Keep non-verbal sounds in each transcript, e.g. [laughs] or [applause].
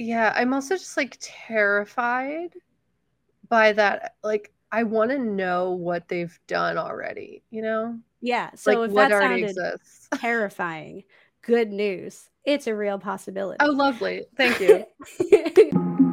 Yeah, I'm also just like terrified by that. Like, I want to know what they've done already, you know? Yeah. So like if what that already sounded exists. terrifying, good news. It's a real possibility. Oh, lovely. Thank you. [laughs]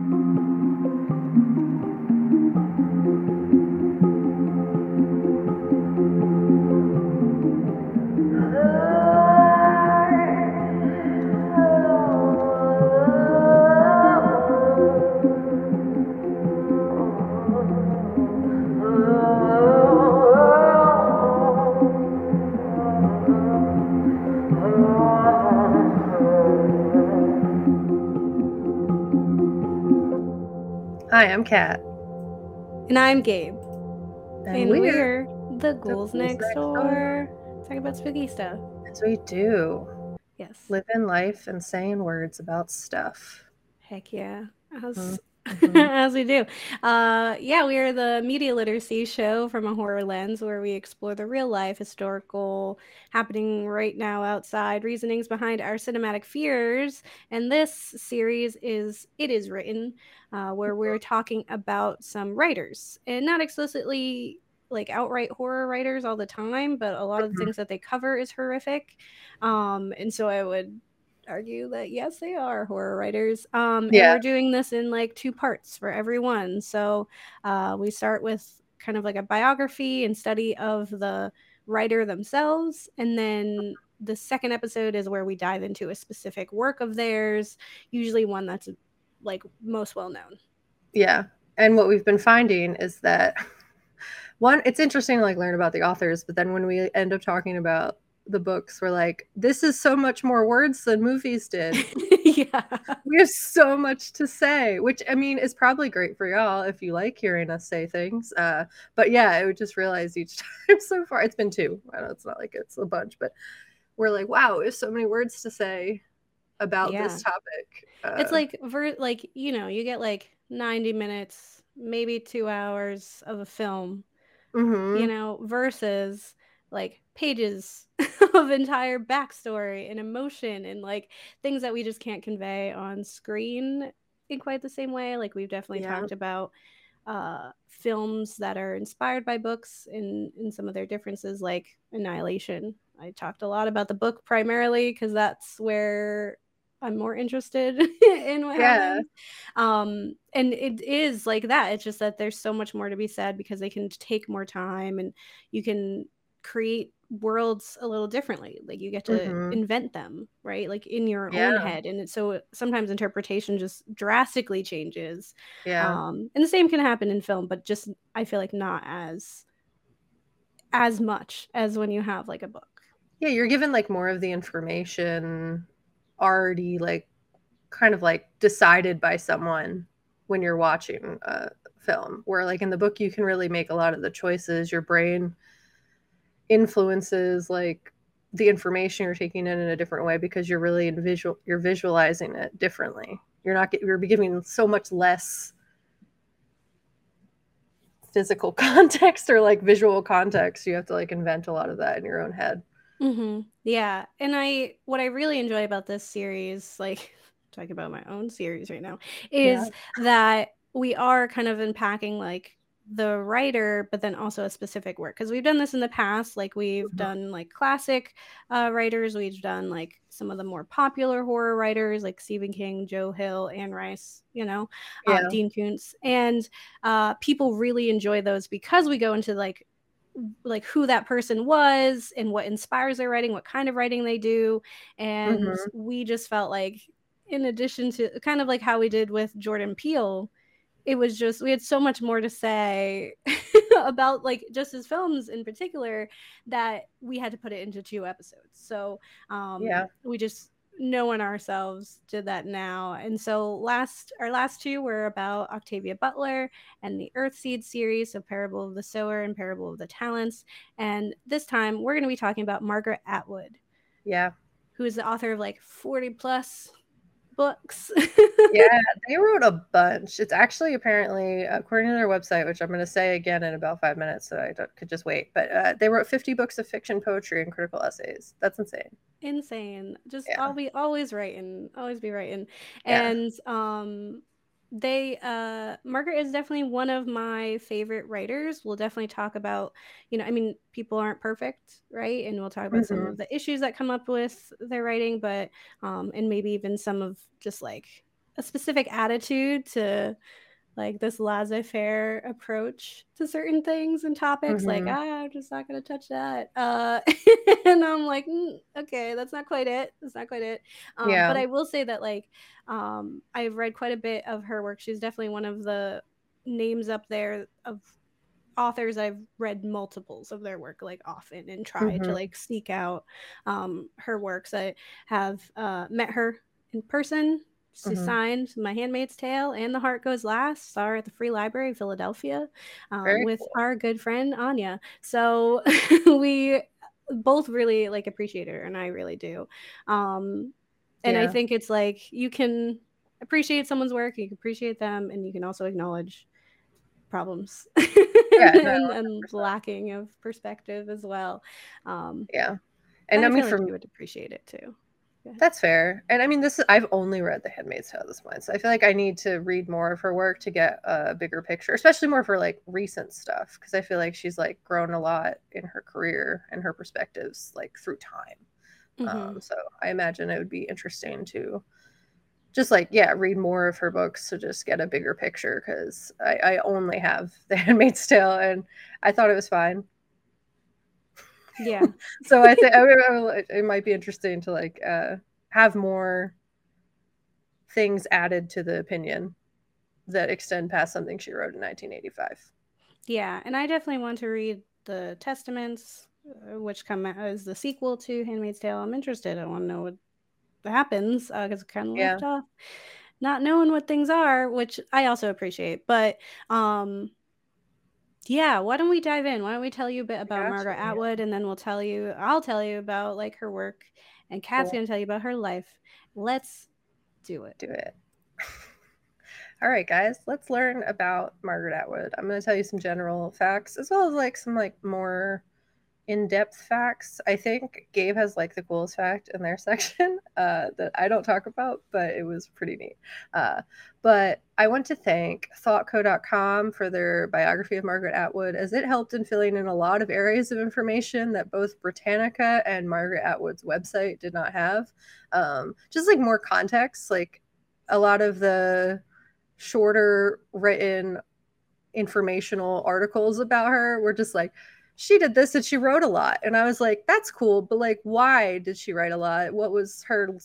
Hi, I'm Kat. and I'm Gabe. And, And we're, we're the ghouls Ghouls next Next door. Talking about spooky stuff. as we do, Yes. living life and saying words about stuff. Heck yeah. As, Mhm. [laughs] as we do. Uh, yeah, we are the media literacy show from a horror lens where we explore the real life, historical, happening right now outside, reasonings behind our cinematic fears. And this series is It Is Written, uh, where we're talking about some writers and not explicitly like outright horror writers all the time, but a lot of the Mhm. things that they cover is horrific. Um, and so I would argue that yes, they are horror writers. Um, and Yeah. we're doing this in like two parts for everyone. So uh, we start with kind of like a biography and study of the writer themselves, and then the second episode is where we dive into a specific work of theirs, usually one that's like most well known. Yeah. And what we've been finding is that [laughs] one, it's interesting to like learn about the authors, but then when we end up talking about the books, we're like, this is so much more words than movies did. [laughs] yeah. we have so much to say, which I mean is probably great for y'all if you like hearing us say things. Uh, but yeah, I would just realize each [laughs] time so far. It's been two. I know it's not like it's a bunch, but we're like, wow, there's so many words to say about this topic. Uh, it's like ver- like you know you get like 90 minutes maybe two hours of a film mhm. you know versus like pages [laughs] of entire backstory and emotion and like things that we just can't convey on screen in quite the same way like we've definitely Yeah. talked about uh films that are inspired by books in in some of their differences like annihilation i talked a lot about the book primarily because that's where i'm more interested [laughs] in what Yeah. happens um and it is like that it's just that there's so much more to be said because they can take more time and you can create worlds a little differently like you get to Mhm. invent them right like in your own head and so sometimes interpretation just drastically changes yeah. um and the same can happen in film but just i feel like not as as much as when you have like a book yeah, you're given like more of the information already like kind of like decided by someone when you're watching a film where like in the book you can really make a lot of the choices your brain influences like the information you're taking in in a different way because you're really in visual you're visualizing it differently. You're not you're giving so much less physical [laughs] context or like visual context. You have to like invent a lot of that in your own head. Mm-hmm. Yeah, and I what I really enjoy about this series, like [laughs] talking about my own series right now, is that we are kind of unpacking like the writer, but then also a specific work because we've done this in the past. Like we've Mhm. done like classic uh, writers, we've done like some of the more popular horror writers like Stephen King, Joe Hill, Anne Rice, you know, uh, Dean Koontz, and uh, people really enjoy those because we go into like like who that person was and what inspires their writing, what kind of writing they do. And Mhm. we just felt like, in addition to kind of like how we did with Jordan Peele, it was just, we had so much more to say [laughs] about like just his films in particular that we had to put it into two episodes. So um, Yeah. we just, knowing ourselves did that now and so last our last two were about octavia butler and the Earthseed series, so Parable of the Sower and Parable of the Talents. And this time we're going to be talking about Margaret Atwood, yeah who is the author of like 40 plus books. yeah, [laughs] they wrote a bunch. It's actually apparently, according to their website, which I'm going to say again in about five minutes, so I could just wait. But uh, they wrote 50 books of fiction, poetry, and critical essays. That's insane. Insane. Just yeah. I'll be always writing, always be writing, yeah. and um, they uh margaret is definitely one of my favorite writers we'll definitely talk about you know i mean people aren't perfect right and we'll talk about mm-hmm. some of the issues that come up with their writing but um and maybe even some of just like a specific attitude to like this laissez-faire approach to certain things and topics mm-hmm. like ah, i'm just not going to touch that uh, [laughs] and i'm like mm, okay that's not quite it that's not quite it um, yeah. but i will say that like um, i've read quite a bit of her work she's definitely one of the names up there of authors i've read multiples of their work like often and try mm-hmm. to like seek out um, her works i have uh, met her in person she mm-hmm. signed My Handmaid's Tale and The Heart Goes Last. are at the Free Library of Philadelphia um, with cool. our good friend Anya. So [laughs] we both really like appreciate her, and I really do. Um, and yeah. I think it's like you can appreciate someone's work, you can appreciate them, and you can also acknowledge problems [laughs] yeah, no, and, and, lacking of perspective as well. Um, yeah, and I, I mean, like you would appreciate it too. That's fair. And I mean, this is, I've only read The Handmaid's Tale at this point. So I feel like I need to read more of her work to get a bigger picture, especially more for like recent stuff. Cause I feel like she's like grown a lot in her career and her perspectives like through time. Mm-hmm. Um, so I imagine it would be interesting to just like, yeah, read more of her books to just get a bigger picture. Cause I, I only have [laughs] The Handmaid's Tale and I thought it was fine. Yeah. [laughs] so I think it might be interesting to like uh, have more things added to the opinion that extend past something she wrote in 1985. Yeah, and I definitely want to read the Testaments, uh, which come as the sequel to *Handmaid's Tale*. I'm interested. I want to know what happens because uh, it kind of yeah. left off not knowing what things are, which I also appreciate. But um, yeah, why don't we dive in? Why don't we tell you a bit about gotcha. Margaret Atwood and then we'll tell you I'll tell you about like her work and Kat's cool. going to tell you about her life. Let's do it. Do it. [laughs] All right, guys, let's learn about Margaret Atwood. I'm going to tell you some general facts as well as like some like more in-depth facts. I think Gabe has like the coolest fact in their [laughs] section uh, that I don't talk about, but it was pretty neat. Uh, but I want to thank thoughtco.com for their biography of Margaret Atwood, as it helped in filling in a lot of areas of information that both Britannica and Margaret Atwood's website did not have. Um, just like more context, like a lot of the shorter written informational articles about her were just like she did this and she wrote a lot. And i was like that's cool but like why did she write a lot? What was her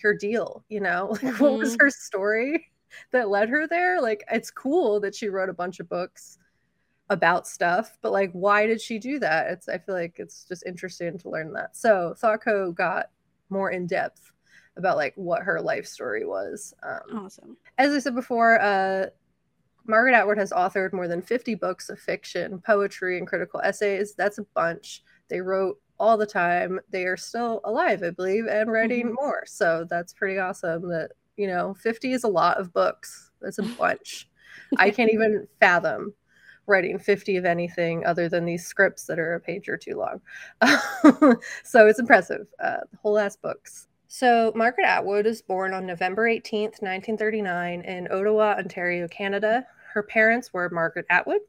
her deal you know? [laughs] Like mm-hmm. what was mm-hmm. her story that led her there? Like it's cool that she wrote a bunch of books about stuff but like why did she do that? It's i feel like it's just interesting to learn that. So thoughtco got more in depth about like what her life story was um, awesome. as i said before uh Margaret Atwood has authored more than 50 books of fiction, poetry, and critical essays. That's a bunch. They wrote all the time. They are still alive, I believe, and writing mm-hmm. more. So that's pretty awesome that, you know, 50 is a lot of books. That's a [laughs] bunch. I can't even fathom writing 50 of anything other than these scripts that are a page or two long. [laughs] so it's impressive. Uh, whole ass books. So, Margaret Atwood was born on November 18th, 1939, in Ottawa, Ontario, Canada. Her parents were Margaret Atwood,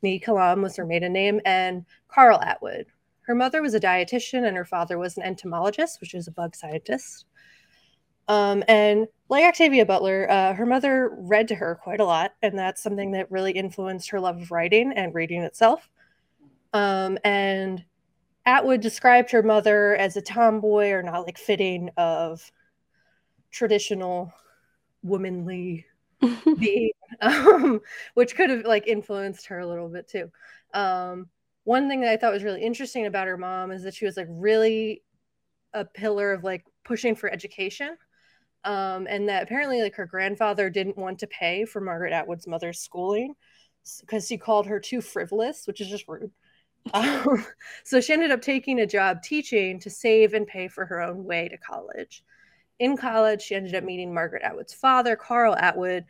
Nee Killam was her maiden name, and Carl Atwood. Her mother was a dietitian and her father was an entomologist, which is a bug scientist. Um, and like Octavia Butler, uh, her mother read to her quite a lot, and that's something that really influenced her love of writing and reading itself. Um, and Atwood described her mother as a tomboy or not like fitting of traditional womanly [laughs] um, which could have like influenced her a little bit too. Um, one thing that I thought was really interesting about her mom is that she was like really a pillar of like pushing for education. Um, and that apparently like her grandfather didn't want to pay for Margaret Atwood's mother's schooling because he called her too frivolous, which is just rude. [laughs] Um, so she ended up taking a job teaching to save and pay for her own way to college. In college, she ended up meeting Margaret Atwood's father, Carl Atwood,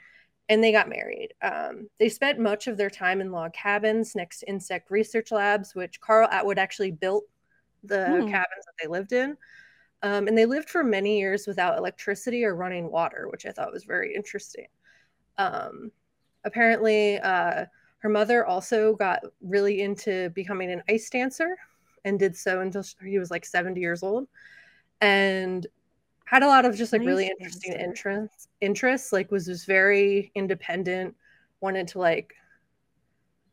and they got married. Um, they spent much of their time in log cabins next to insect research labs, which Carl Atwood actually built the hmm. cabins that they lived in. Um, and they lived for many years without electricity or running water, which I thought was very interesting. Um, apparently, uh, her mother also got really into becoming an ice dancer and did so until he was like 70 years old. And had a lot of just like really interesting interests interests like was just very independent wanted to like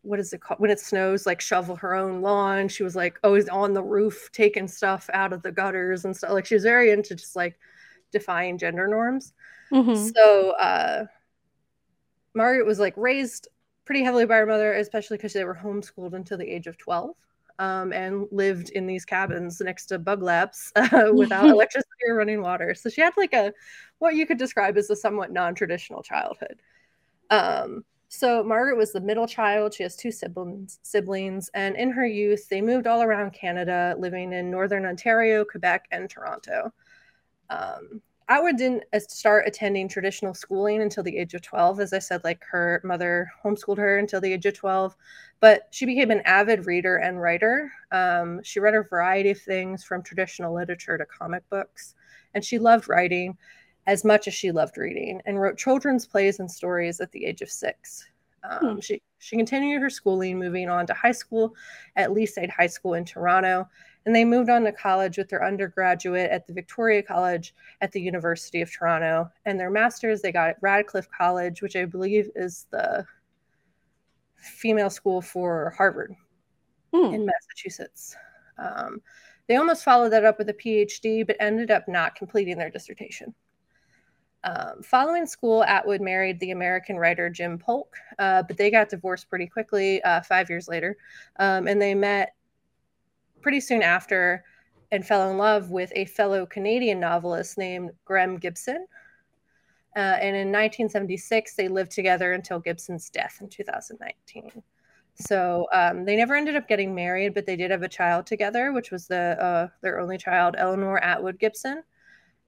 what is it called? When it snows like shovel her own lawn. She was like always on the roof taking stuff out of the gutters and stuff like she was very into just like defying gender norms. Mm-hmm. so uh margaret was like raised pretty heavily by her mother especially because they were homeschooled until the age of 12 um, and lived in these cabins next to bug laps uh, [laughs] without [laughs] electricity running water. So she had like a what you could describe as a somewhat non-traditional childhood. Um, so Margaret was the middle child. She has two siblings, siblings, and in her youth, they moved all around Canada, living in northern Ontario, Quebec, and Toronto. Um, Atwood didn't start attending traditional schooling until the age of 12. As I said, like her mother homeschooled her until the age of 12, but she became an avid reader and writer. Um, she read a variety of things from traditional literature to comic books, and she loved writing as much as she loved reading and wrote children's plays and stories at the age of six. Um, hmm. She she continued her schooling, moving on to high school at Leaside High School in Toronto, and they moved on to college with their undergraduate at the Victoria College at the University of Toronto, and their masters they got at Radcliffe College, which I believe is the female school for Harvard hmm. in Massachusetts. Um, they almost followed that up with a PhD, but ended up not completing their dissertation. Um, following school, Atwood married the American writer Jim Polk, uh, but they got divorced pretty quickly uh, five years later. Um, and they met pretty soon after and fell in love with a fellow Canadian novelist named Graeme Gibson. Uh, and in 1976, they lived together until Gibson's death in 2019. So um, they never ended up getting married, but they did have a child together, which was the uh, their only child, Eleanor Atwood Gibson.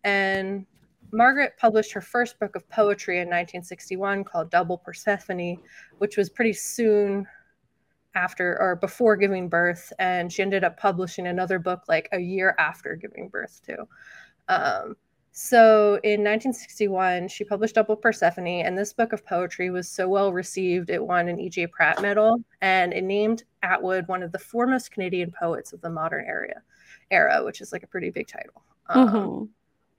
And Margaret published her first book of poetry in 1961 called Double Persephone, which was pretty soon after or before giving birth. And she ended up publishing another book like a year after giving birth, too. Um, so in 1961, she published Double Persephone, and this book of poetry was so well received, it won an E.J. Pratt Medal, and it named Atwood one of the foremost Canadian poets of the modern era, era which is like a pretty big title. Um, mm-hmm.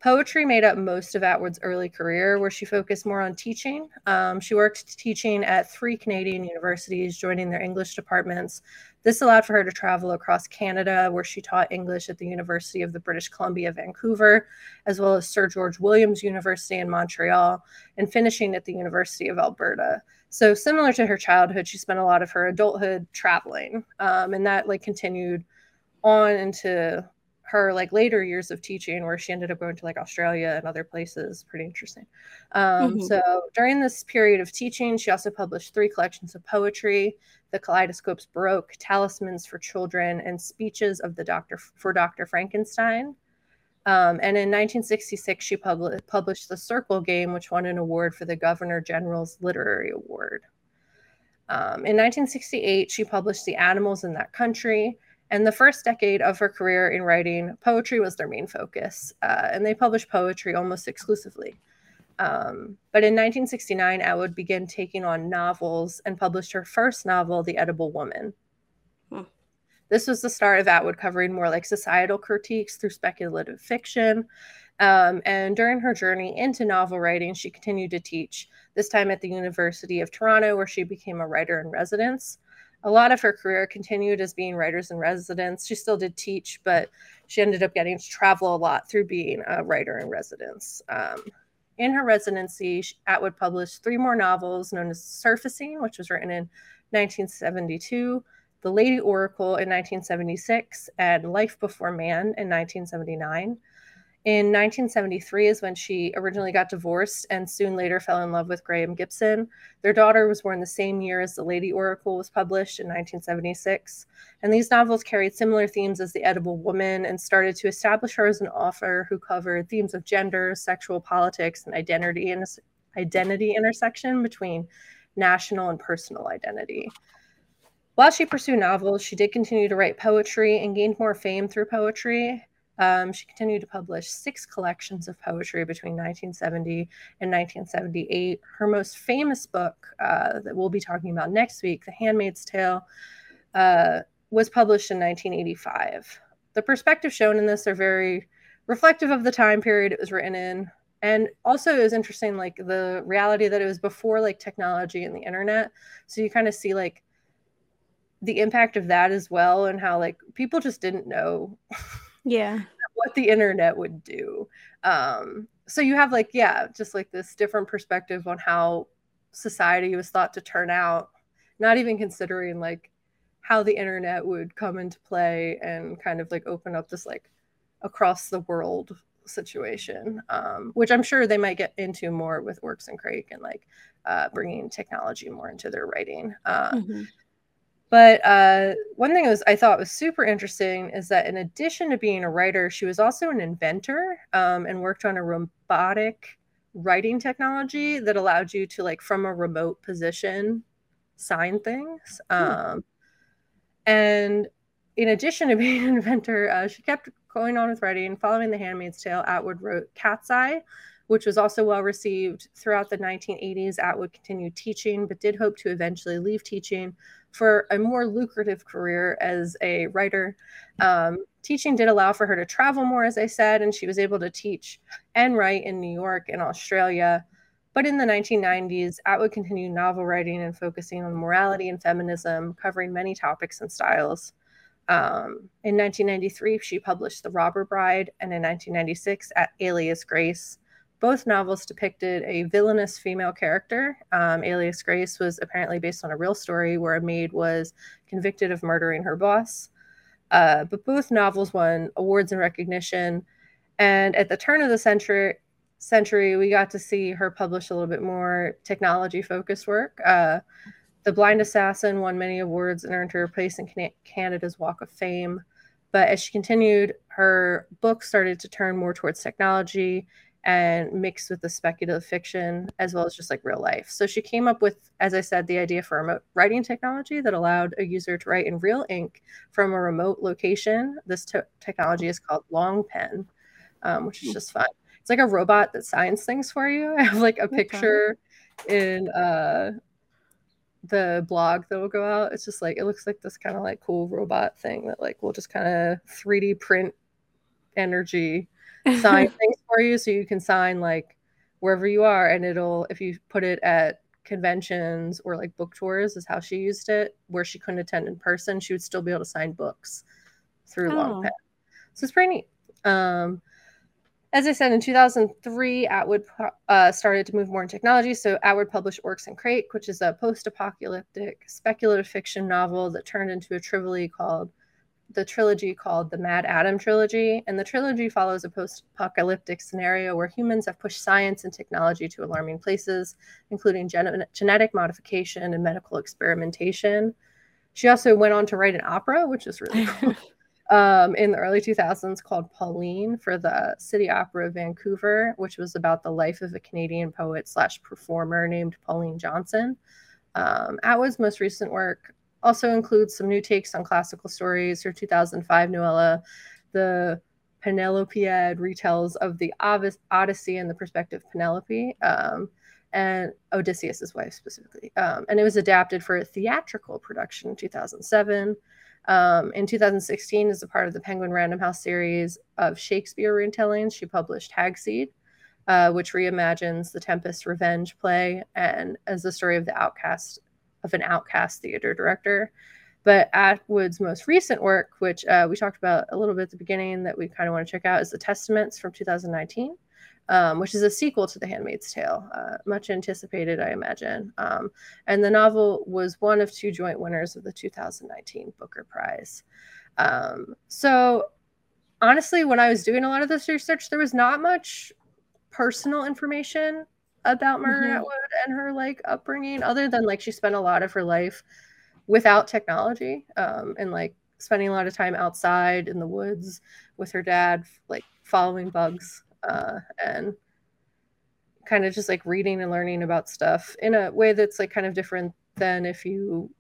Poetry made up most of Atwood's early career, where she focused more on teaching. Um, she worked teaching at three Canadian universities, joining their English departments. This allowed for her to travel across Canada, where she taught English at the University of the British Columbia, Vancouver, as well as Sir George Williams University in Montreal, and finishing at the University of Alberta. So, similar to her childhood, she spent a lot of her adulthood traveling, um, and that like continued on into her like later years of teaching where she ended up going to like australia and other places pretty interesting. Um, mm-hmm. so during this period of teaching she also published three collections of poetry. The kaleidoscopes baroque talismans for children and speeches of the doctor for dr frankenstein. Um, and in 1966 she pub- published the circle game which won an award for the governor general's literary award. Um, in 1968 she published the animals in that country and the first decade of her career in writing, poetry was their main focus, uh, and they published poetry almost exclusively. Um, but in 1969, Atwood began taking on novels and published her first novel, The Edible Woman. Hmm. This was the start of Atwood covering more like societal critiques through speculative fiction. Um, and during her journey into novel writing, she continued to teach, this time at the University of Toronto, where she became a writer in residence a lot of her career continued as being writers in residence. She still did teach, but she ended up getting to travel a lot through being a writer in residence. Um, in her residency, Atwood published three more novels known as Surfacing, which was written in 1972, The Lady Oracle in 1976, and Life Before Man in 1979. In 1973 is when she originally got divorced and soon later fell in love with Graeme Gibson. Their daughter was born the same year as The Lady Oracle was published in 1976. And these novels carried similar themes as The Edible Woman and started to establish her as an author who covered themes of gender, sexual politics, and identity and identity intersection between national and personal identity. While she pursued novels, she did continue to write poetry and gained more fame through poetry. Um, she continued to publish six collections of poetry between 1970 and 1978. Her most famous book, uh, that we'll be talking about next week, The Handmaid's Tale, uh, was published in 1985. The perspectives shown in this are very reflective of the time period it was written in. And also, it was interesting, like the reality that it was before like technology and the internet. So you kind of see like the impact of that as well, and how like people just didn't know. [laughs] Yeah. what the internet would do. Um, so you have like, yeah, just like this different perspective on how society was thought to turn out, not even considering like how the internet would come into play and kind of like open up this like across the world situation, um, which I'm sure they might get into more with Oryx and Crake and like uh, bringing technology more into their writing. Uh, mm-hmm. But uh, one thing was I thought was super interesting is that in addition to being a writer, she was also an inventor um, and worked on a robotic writing technology that allowed you to like from a remote position sign things. Hmm. Um, and in addition to [laughs] being an inventor, uh, she kept going on with writing. Following The Handmaid's Tale, Atwood wrote Cat's Eye, which was also well received throughout the 1980s. Atwood continued teaching, but did hope to eventually leave teaching for a more lucrative career as a writer. Um, teaching did allow for her to travel more, as I said, and she was able to teach and write in New York and Australia. But in the 1990s, Atwood continued novel writing and focusing on morality and feminism, covering many topics and styles. Um, in 1993, she published The Robber Bride, and in 1996, at Alias Grace, both novels depicted a villainous female character. Um, Alias Grace was apparently based on a real story where a maid was convicted of murdering her boss. Uh, but both novels won awards and recognition. And at the turn of the century, century, we got to see her publish a little bit more technology focused work. Uh, the Blind Assassin won many awards and earned her place in Canada's Walk of Fame. But as she continued, her books started to turn more towards technology and mixed with the speculative fiction as well as just like real life. So she came up with, as I said, the idea for remote writing technology that allowed a user to write in real ink from a remote location. This te- technology is called Long Pen, um, which is hmm. just fun. It's like a robot that signs things for you. [laughs] I have like a picture in uh, the blog that will go out. It's just like it looks like this kind of like cool robot thing that like will just kind of 3D print energy sign [laughs] things for you so you can sign like wherever you are and it'll if you put it at conventions or like book tours is how she used it where she couldn't attend in person she would still be able to sign books through oh. long so it's pretty neat um as I said, in 2003, Atwood uh, started to move more in technology. So Atwood published Oryx and Crake, which is a post-apocalyptic speculative fiction novel that turned into a trilogy called the trilogy called the MaddAddam trilogy, and the trilogy follows a post-apocalyptic scenario where humans have pushed science and technology to alarming places, including gen- genetic modification and medical experimentation. She also went on to write an opera, which is really cool. [laughs] um, in the early 2000s called Pauline for the City Opera of Vancouver, which was about the life of a Canadian poet slash performer named Pauline Johnson. Um, Atwood's most recent work also includes some new takes on classical stories. Her 2005 novella, The Penelopiad, retells of the Odyssey and the perspective Penelope um, and Odysseus's wife specifically. Um, and it was adapted for a theatrical production in 2007. Um, in 2016, as a part of the Penguin Random House series of Shakespeare retellings, she published Hagseed, uh, which reimagines the Tempest Revenge play and as the story of the outcast of an outcast theater director. But Atwood's most recent work, which uh, we talked about a little bit at the beginning, that we kind of want to check out, is The Testaments from 2019, um, which is a sequel to The Handmaid's Tale, uh, much anticipated, I imagine. Um, and the novel was one of two joint winners of the 2019 Booker Prize. Um, so honestly, when I was doing a lot of this research, there was not much personal information about Murder Mhm. Atwood and her like upbringing, other than like she spent a lot of her life without technology um, and like spending a lot of time outside in the woods with her dad, like following bugs uh, and kind of just like reading and learning about stuff in a way that's like kind of different than if you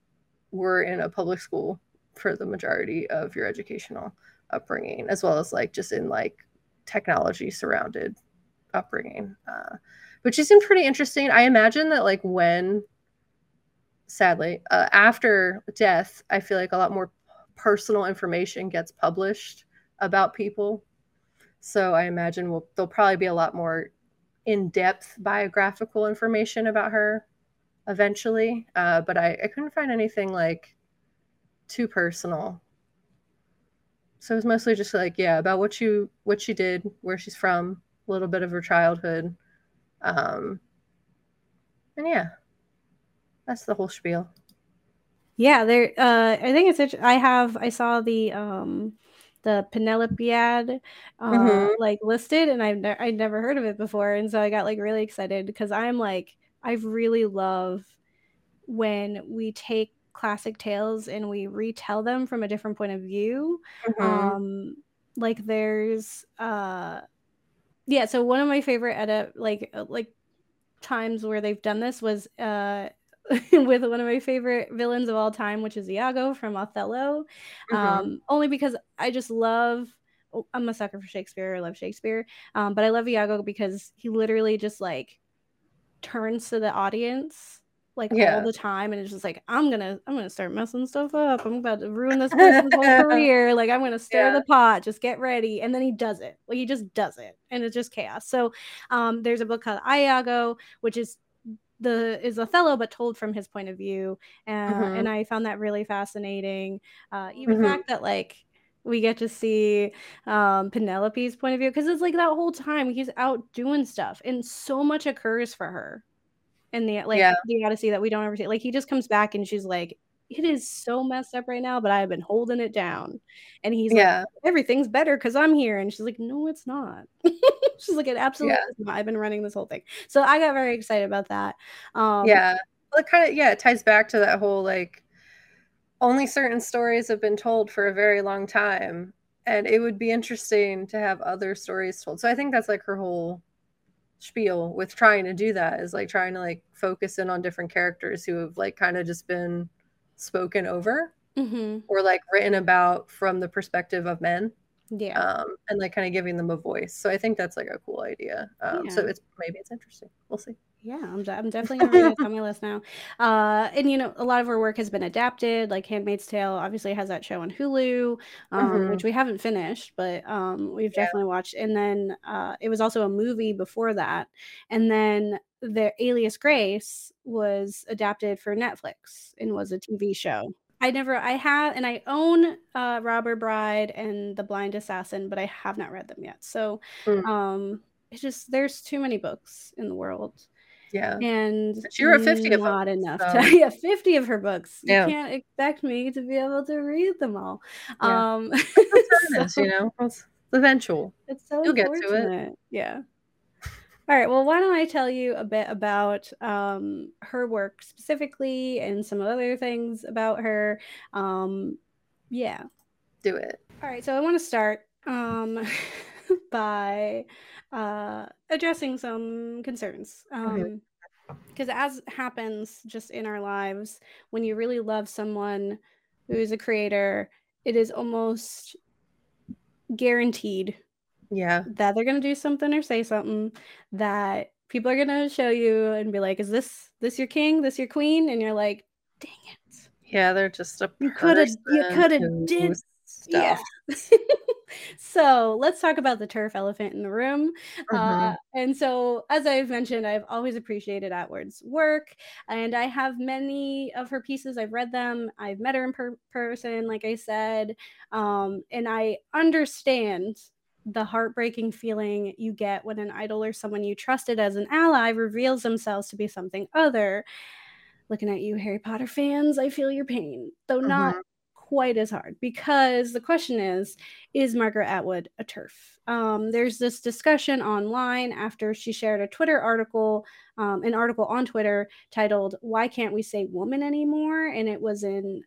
were in a public school for the majority of your educational upbringing, as well as like just in like technology surrounded upbringing. Uh, but she seemed pretty interesting. I imagine that like when, sadly, uh, after death, I feel like a lot more personal information gets published about people. So I imagine we'll, there'll probably be a lot more in-depth biographical information about her eventually. Uh, but I, I couldn't find anything like too personal. So it was mostly just like, yeah, about what you what she did, where she's from, a little bit of her childhood. Um, and yeah, that's the whole spiel. Yeah, there. Uh, I think it's. I have. I saw the um, the Penelopiad, uh, Mhm. like listed, and I've ne- I'd never heard of it before, and so I got like really excited because I'm like I really love when we take classic tales and we retell them from a different point of view. Mhm. Um, like there's uh, yeah. So one of my favorite edit like uh, like times where they've done this was uh [laughs] with one of my favorite villains of all time, which is Iago from Othello. Mhm. Um, only because I just love. oh, I'm a sucker for Shakespeare. I love Shakespeare, um, but I love Iago because he literally just like turns to the audience like Yeah. all the time, and it's just like I'm gonna I'm gonna start messing stuff up. I'm about to ruin this person's whole [laughs] career. Like I'm gonna stir Yeah. the pot. Just get ready, and then he does it. Like he just does it, and it's just chaos. So um, there's a book called Iago, which is the is Othello, but told from his point of view, uh, Mhm. and I found that really fascinating. Uh, even Mhm. the fact that like we get to see um, Penelope's point of view because it's like that whole time he's out doing stuff, and so much occurs for her in the like Yeah. the Odyssey that we don't ever see. Like he just comes back and she's like, "It is so messed up right now, but I've been holding it down," and he's like, Yeah. "Everything's better because I'm here," and she's like, "No, it's not." [laughs] she's like, "It absolutely Yeah. is not. I've been running this whole thing." So I got very excited about that. Um, Yeah. Well, it kind of yeah, it ties back to that whole like only certain stories have been told for a very long time, and it would be interesting to have other stories told. So I think that's like her whole spiel with trying to do that is like trying to like focus in on different characters who have like kind of just been spoken over mhm. or like written about from the perspective of men Yeah. um, and like kind of giving them a voice. So I think that's like a cool idea. Um, So it's maybe it's interesting. We'll see. Yeah, I'm, de- I'm definitely gonna write it on [laughs] my list now. Uh, and you know, a lot of her work has been adapted. Like *Handmaid's Tale* obviously has that show on Hulu, um, Mhm. which we haven't finished, but um, we've Yeah. definitely watched. And then uh, it was also a movie before that. And then the *Alias Grace* was adapted for Netflix and was a TV show. I never, I have, and I own uh, *Robber Bride* and *The Blind Assassin*, but I have not read them yet. So Mm. um, it's just there's too many books in the world Yeah. and She wrote 50 of them, enough so- to [laughs] yeah 50 of her books Yeah. you can't expect me to be able to read them all Yeah. um [laughs] so you know, it's eventual. it's so You'll get to it. yeah all right well why don't i tell you a bit about um her work specifically and some other things about her um yeah Do it. all right, so I want to start um, [laughs] [laughs] by uh, addressing some concerns. Because as happens just in our lives, when you really love someone who is a creator, it is almost guaranteed Yeah. that they're going to do something or say something that people are going to show you and be like, "Is this this your king? This your queen?" And you're like, "Dang it." Yeah, they're just a You coulda- you person coulda did- stuff. [laughs] so let's talk about the TERF elephant in the room. Uh, Mhm. and so, as I've mentioned, I've always appreciated Atwood's work, and I have many of her pieces. I've read them. I've met her in per- person, like I said, um, and I understand the heartbreaking feeling you get when an idol or someone you trusted as an ally reveals themselves to be something other. Looking at you, Harry Potter fans, I feel your pain, though not Mhm. Quite as hard because the question is is Margaret Atwood a TERF? Um, there's this discussion online after she shared a Twitter article, um, an article on Twitter titled "Why Can't We Say Woman Anymore?" and it was in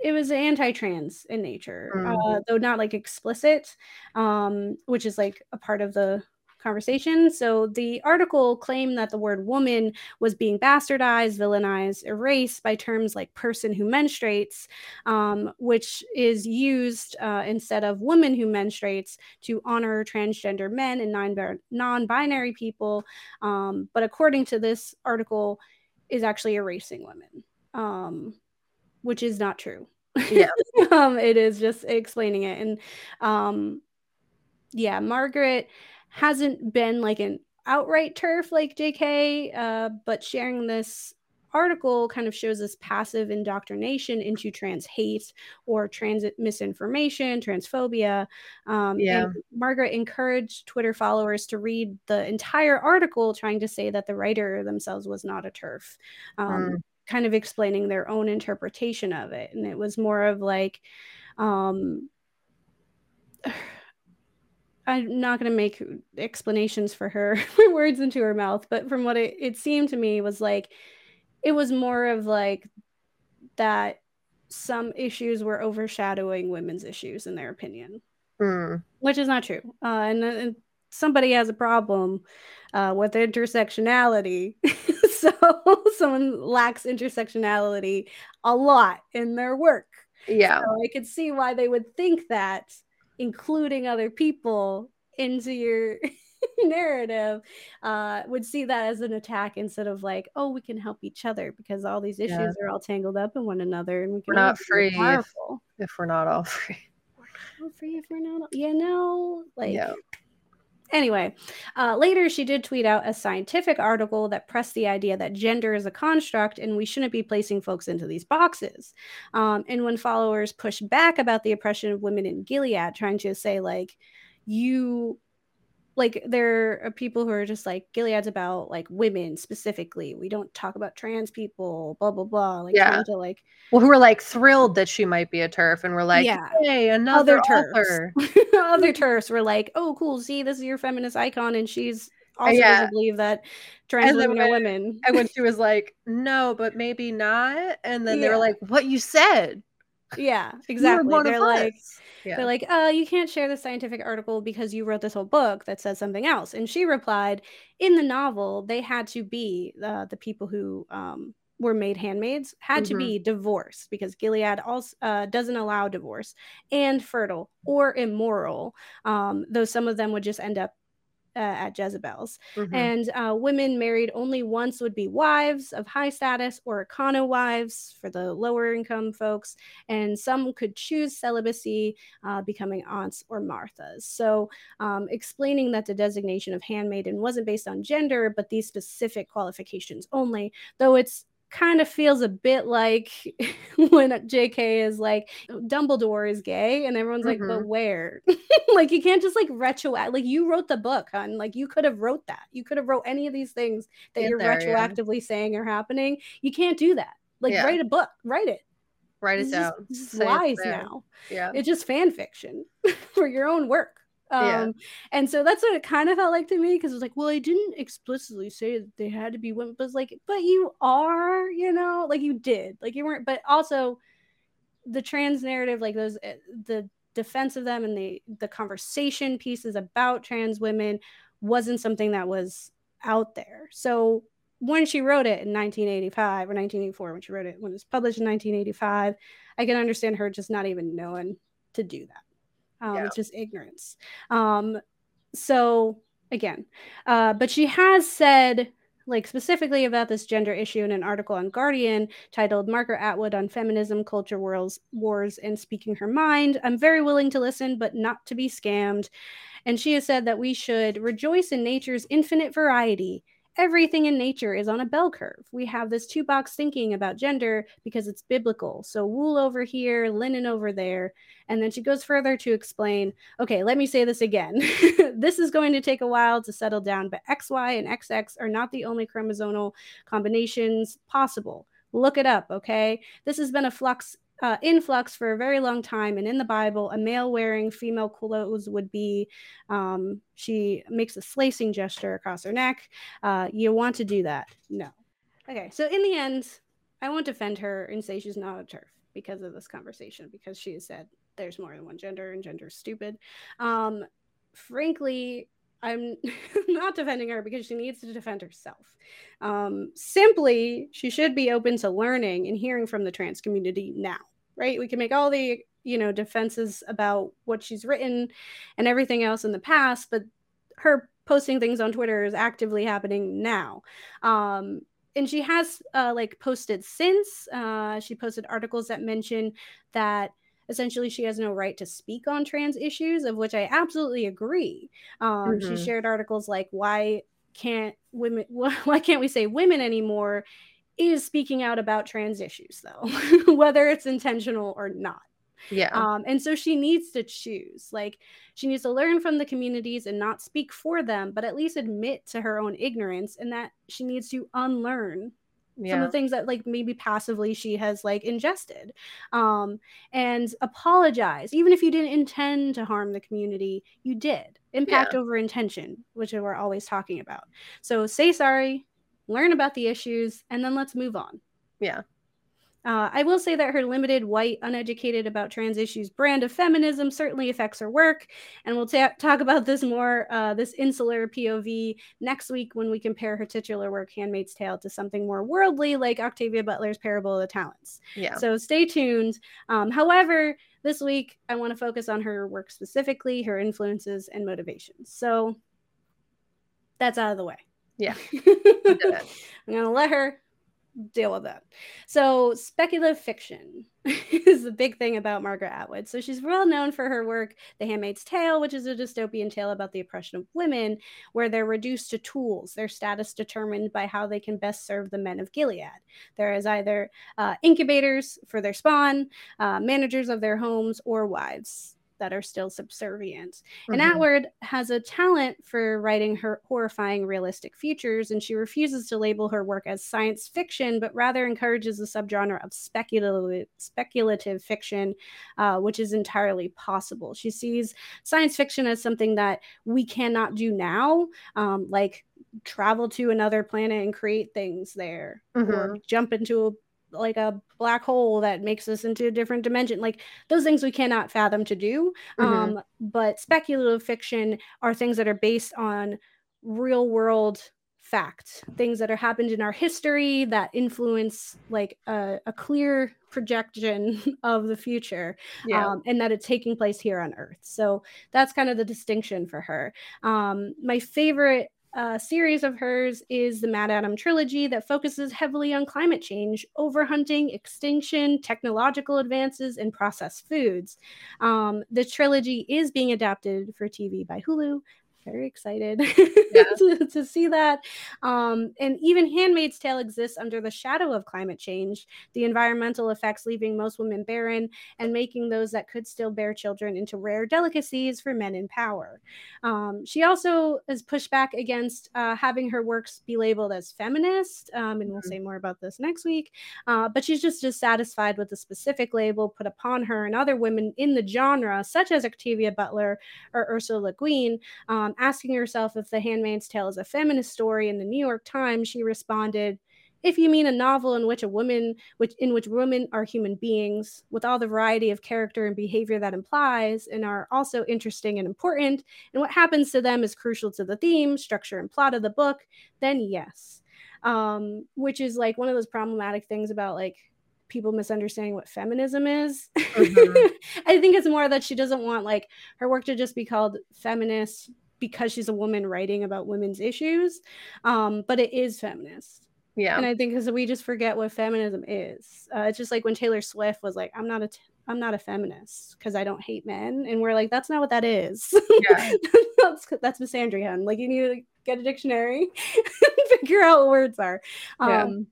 it was anti-trans in nature, mm. uh, though not like explicit, um, which is like a part of the conversation. So the article claimed that the word woman was being bastardized, villainized, erased by terms like person who menstruates, um, which is used uh, instead of woman who menstruates to honor transgender men and non binary people. Um, but according to this article, is actually erasing women, um, which is not true. Yeah. [laughs] um, it is just explaining it. And um, yeah, Margaret hasn't been like an outright TERF like JK, uh, but sharing this article kind of shows this passive indoctrination into trans hate or trans misinformation, transphobia. Um, yeah. Margaret encouraged Twitter followers to read the entire article, trying to say that the writer themselves was not a TERF. um, mm. kind of explaining their own interpretation of it. And it was more of like, um, [sighs] I'm not going to make explanations for her [laughs] words into her mouth, but from what it, it seemed to me was like it was more of like that some issues were overshadowing women's issues in their opinion, mm. which is not true. Uh, and, and, somebody has a problem uh, with intersectionality. [laughs] so someone lacks intersectionality a lot in their work. Yeah. So I could see why they would think that including other people into your [laughs] narrative uh, would see that as an attack instead of like, oh, we can help each other because all these issues yeah. are all tangled up in one another and we can we're not free if, if, we're not all [laughs] free. We're not free if we're not, you know, like. Yeah. Anyway, uh, later she did tweet out a scientific article that pressed the idea that gender is a construct and we shouldn't be placing folks into these boxes. Um, and when followers pushed back about the oppression of women in Gilead, trying to say, like, you like there are people who are just like Gilead's about like women specifically. We don't talk about trans people, blah blah blah. Like yeah. to like well who are like thrilled that she might be a TERF, and we're like, yeah. hey, another Other TERFs. [laughs] Other TERFs were like, oh cool, see, this is your feminist icon, and she's uh, also yeah. believe that trans women when, are women. [laughs] and when she was [laughs] like, no, but maybe not, and then yeah. they were like, what you said. Yeah, exactly. They're like, us. Yeah. They're like, uh, you can't share the scientific article because you wrote this whole book that says something else. And she replied, in the novel, they had to be uh, the people who um, were made handmaids had mm-hmm. to be divorced because Gilead also uh, doesn't allow divorce and fertile or immoral. Um, though some of them would just end up uh, at Jezebel's. Mm-hmm. And uh, women married only once would be wives of high status or Econowives for the lower income folks. And some could choose celibacy, uh, becoming aunts or Marthas. So, um, explaining that the designation of handmaiden wasn't based on gender, but these specific qualifications only, though it's kind of feels a bit like [laughs] when JK is like Dumbledore is gay and everyone's mm-hmm. like but mm-hmm. where? [laughs] Like you can't just like retro like you wrote the book hun. Like you could have wrote that. You could have wrote any of these things that Get you're there, retroactively yeah. saying are happening. You can't do that. Like yeah. write a book. Write it. Write it down. just, just lies now. Yeah. It's just fan fiction [laughs] for your own work um, yeah. and so that's what it kind of felt like to me because it was like, well, I didn't explicitly say that they had to be women, but like, but you are, you know, like you did, like you weren't, but also the trans narrative, like those, eh, the defense of them and the the conversation pieces about trans women wasn't something that was out there. So when she wrote it in 1985 or 1984, when she wrote it, when it was published in 1985, I can understand her just not even knowing to do that. Um, yeah. It's just ignorance. Um, so again, uh, but she has said like specifically about this gender issue in an article on Guardian titled Margaret Atwood on Feminism, Culture Wars, Wars and Speaking Her Mind. I'm very willing to listen, but not to be scammed. And she has said that we should rejoice in nature's infinite variety everything in nature is on a bell curve. We have this two box thinking about gender because it's biblical. So wool over here, linen over there. And then she goes further to explain okay, let me say this again. [laughs] this is going to take a while to settle down, but XY and XX are not the only chromosomal combinations possible. Look it up, okay? This has been a flux uh, influx for a very long time. And in the Bible, a male wearing female clothes would be, um, she makes a slicing gesture across her neck. Uh, you want to do that? No. Okay. So in the end, I won't defend her and say she's not a TERF because of this conversation, because she has said there's more than one gender and gender is stupid. Um, frankly, I'm [laughs] not defending her because she needs to defend herself. Um, simply, she should be open to learning and hearing from the trans community now, right? We can make all the you know defenses about what she's written and everything else in the past, but her posting things on Twitter is actively happening now. Um, and she has uh, like posted since. Uh, she posted articles that mention that essentially she has no right to speak on trans issues of which i absolutely agree um, mm-hmm. she shared articles like why can't women [laughs] why can't we say women anymore is speaking out about trans issues though [laughs] whether it's intentional or not. Yeah. Um, and so she needs to choose. Like she needs to learn from the communities and not speak for them but at least admit to her own ignorance and that she needs to unlearn yeah. some of the things that like maybe passively she has like ingested. Um and apologize. Even if you didn't intend to harm the community you did. Impact yeah. over intention which we're always talking about. So say sorry learn about the issues and then let's move on yeah uh, I will say that her limited, white, uneducated about trans issues brand of feminism certainly affects her work. And we'll ta- talk about this more, uh, this insular POV, next week when we compare her titular work, Handmaid's Tale, to something more worldly like Octavia Butler's Parable of the Talents. Yeah. So stay tuned. Um, however, this week I want to focus on her work specifically, her influences and motivations. So that's out of the way. Yeah. [laughs] I'm going [laughs] to let her deal with that. So, speculative fiction [laughs] is the big thing about Margaret Atwood. So, she's well known for her work, The Handmaid's Tale, which is a dystopian tale about the oppression of women, where they're reduced to tools, their status determined by how they can best serve the men of Gilead. There is either uh, incubators for their spawn, uh, managers of their homes, or wives that are still subservient. Mm-hmm. And Atwood has a talent for writing her horrifying realistic futures, and she refuses to label her work as science fiction, but rather encourages the subgenre of speculative speculative fiction, uh, which is entirely possible. She sees science fiction as something that we cannot do now, um, like travel to another planet and create things there, mm-hmm. or jump into a like a black hole that makes us into a different dimension like those things we cannot fathom to do mm-hmm. um, but speculative fiction are things that are based on real world fact things that are happened in our history that influence like a, a clear projection [laughs] of the future yeah. um, and that it's taking place here on earth so that's kind of the distinction for her um, my favorite uh, series of hers is the MaddAddam trilogy that focuses heavily on climate change, overhunting, extinction, technological advances, and processed foods. Um, the trilogy is being adapted for TV by Hulu, very excited [laughs] yeah. to, to, see that. Um, and even Handmaid's Tale exists under the shadow of climate change, the environmental effects leaving most women barren and making those that could still bear children into rare delicacies for men in power. Um, she also has pushed back against uh, having her works be labeled as feminist, um, and we'll mm-hmm. say more about this next week. Uh, but she's just dissatisfied with the specific label put upon her and other women in the genre, such as Octavia Butler or Ursula Le Guin. Um, asking herself if The Handmaid's Tale is a feminist story in the New York Times, she responded, if you mean a novel in which a woman which in which women are human beings with all the variety of character and behavior that implies and are also interesting and important and what happens to them is crucial to the theme structure and plot of the book then yes um, which is like one of those problematic things about like people misunderstanding what feminism is. Mm-hmm. [laughs] I think it's more that she doesn't want like her work to just be called feminist because she's a woman writing about women's issues. Um, but it is feminist. Yeah. And I think because we just forget what feminism is. Uh, it's just like when Taylor Swift was like, I'm not a, t- I'm not a feminist because I don't hate men. And we're like, that's not what that is. [laughs] Yeah. that's, that's misandry, Like you need to get a dictionary and [laughs] figure out what words are. Um, yeah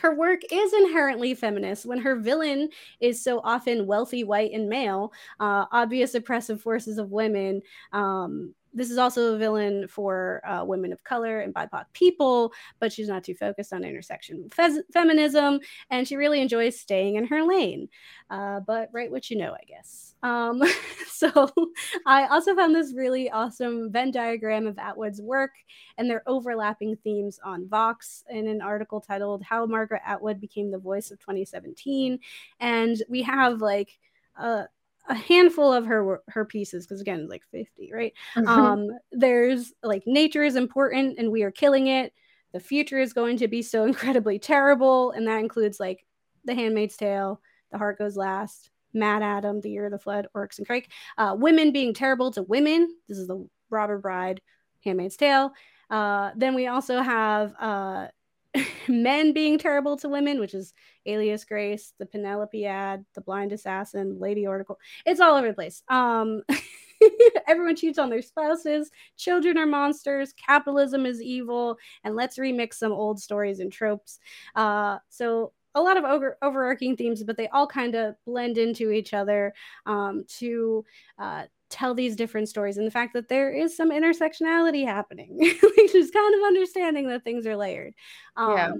her work is inherently feminist when her villain is so often wealthy, white, and male, uh, obvious oppressive forces of women, um, this is also a villain for uh, women of color and BIPOC people, but she's not too focused on intersection fe- feminism, and she really enjoys staying in her lane. Uh, but write what you know, I guess. Um, [laughs] so I also found this really awesome Venn diagram of Atwood's work and their overlapping themes on Vox in an article titled "How Margaret Atwood Became the Voice of 2017," and we have like. Uh, a handful of her her pieces because again like 50 right? Mm-hmm. um there's like nature is important and we are killing it. The future is going to be so [laughs] incredibly terrible and that includes like the handmaid's tale the heart goes last MaddAddam the year of the flood oryx and crake. Uh, women being terrible to women. This is the robber bride handmaid's tale. Uh, then we also have uh, [laughs] men being terrible to women, which is Alias Grace, the Penelopiad, the Blind Assassin, Lady Oracle. It's all over the place. Um, [laughs] everyone cheats on their spouses. Children are monsters. Capitalism is evil. And let's remix some old stories and tropes. Uh, so a lot of over, overarching themes, but they all kind of blend into each other um, to uh, tell these different stories and the fact that there is some intersectionality happening [laughs] which is kind of understanding that things are layered um, yeah.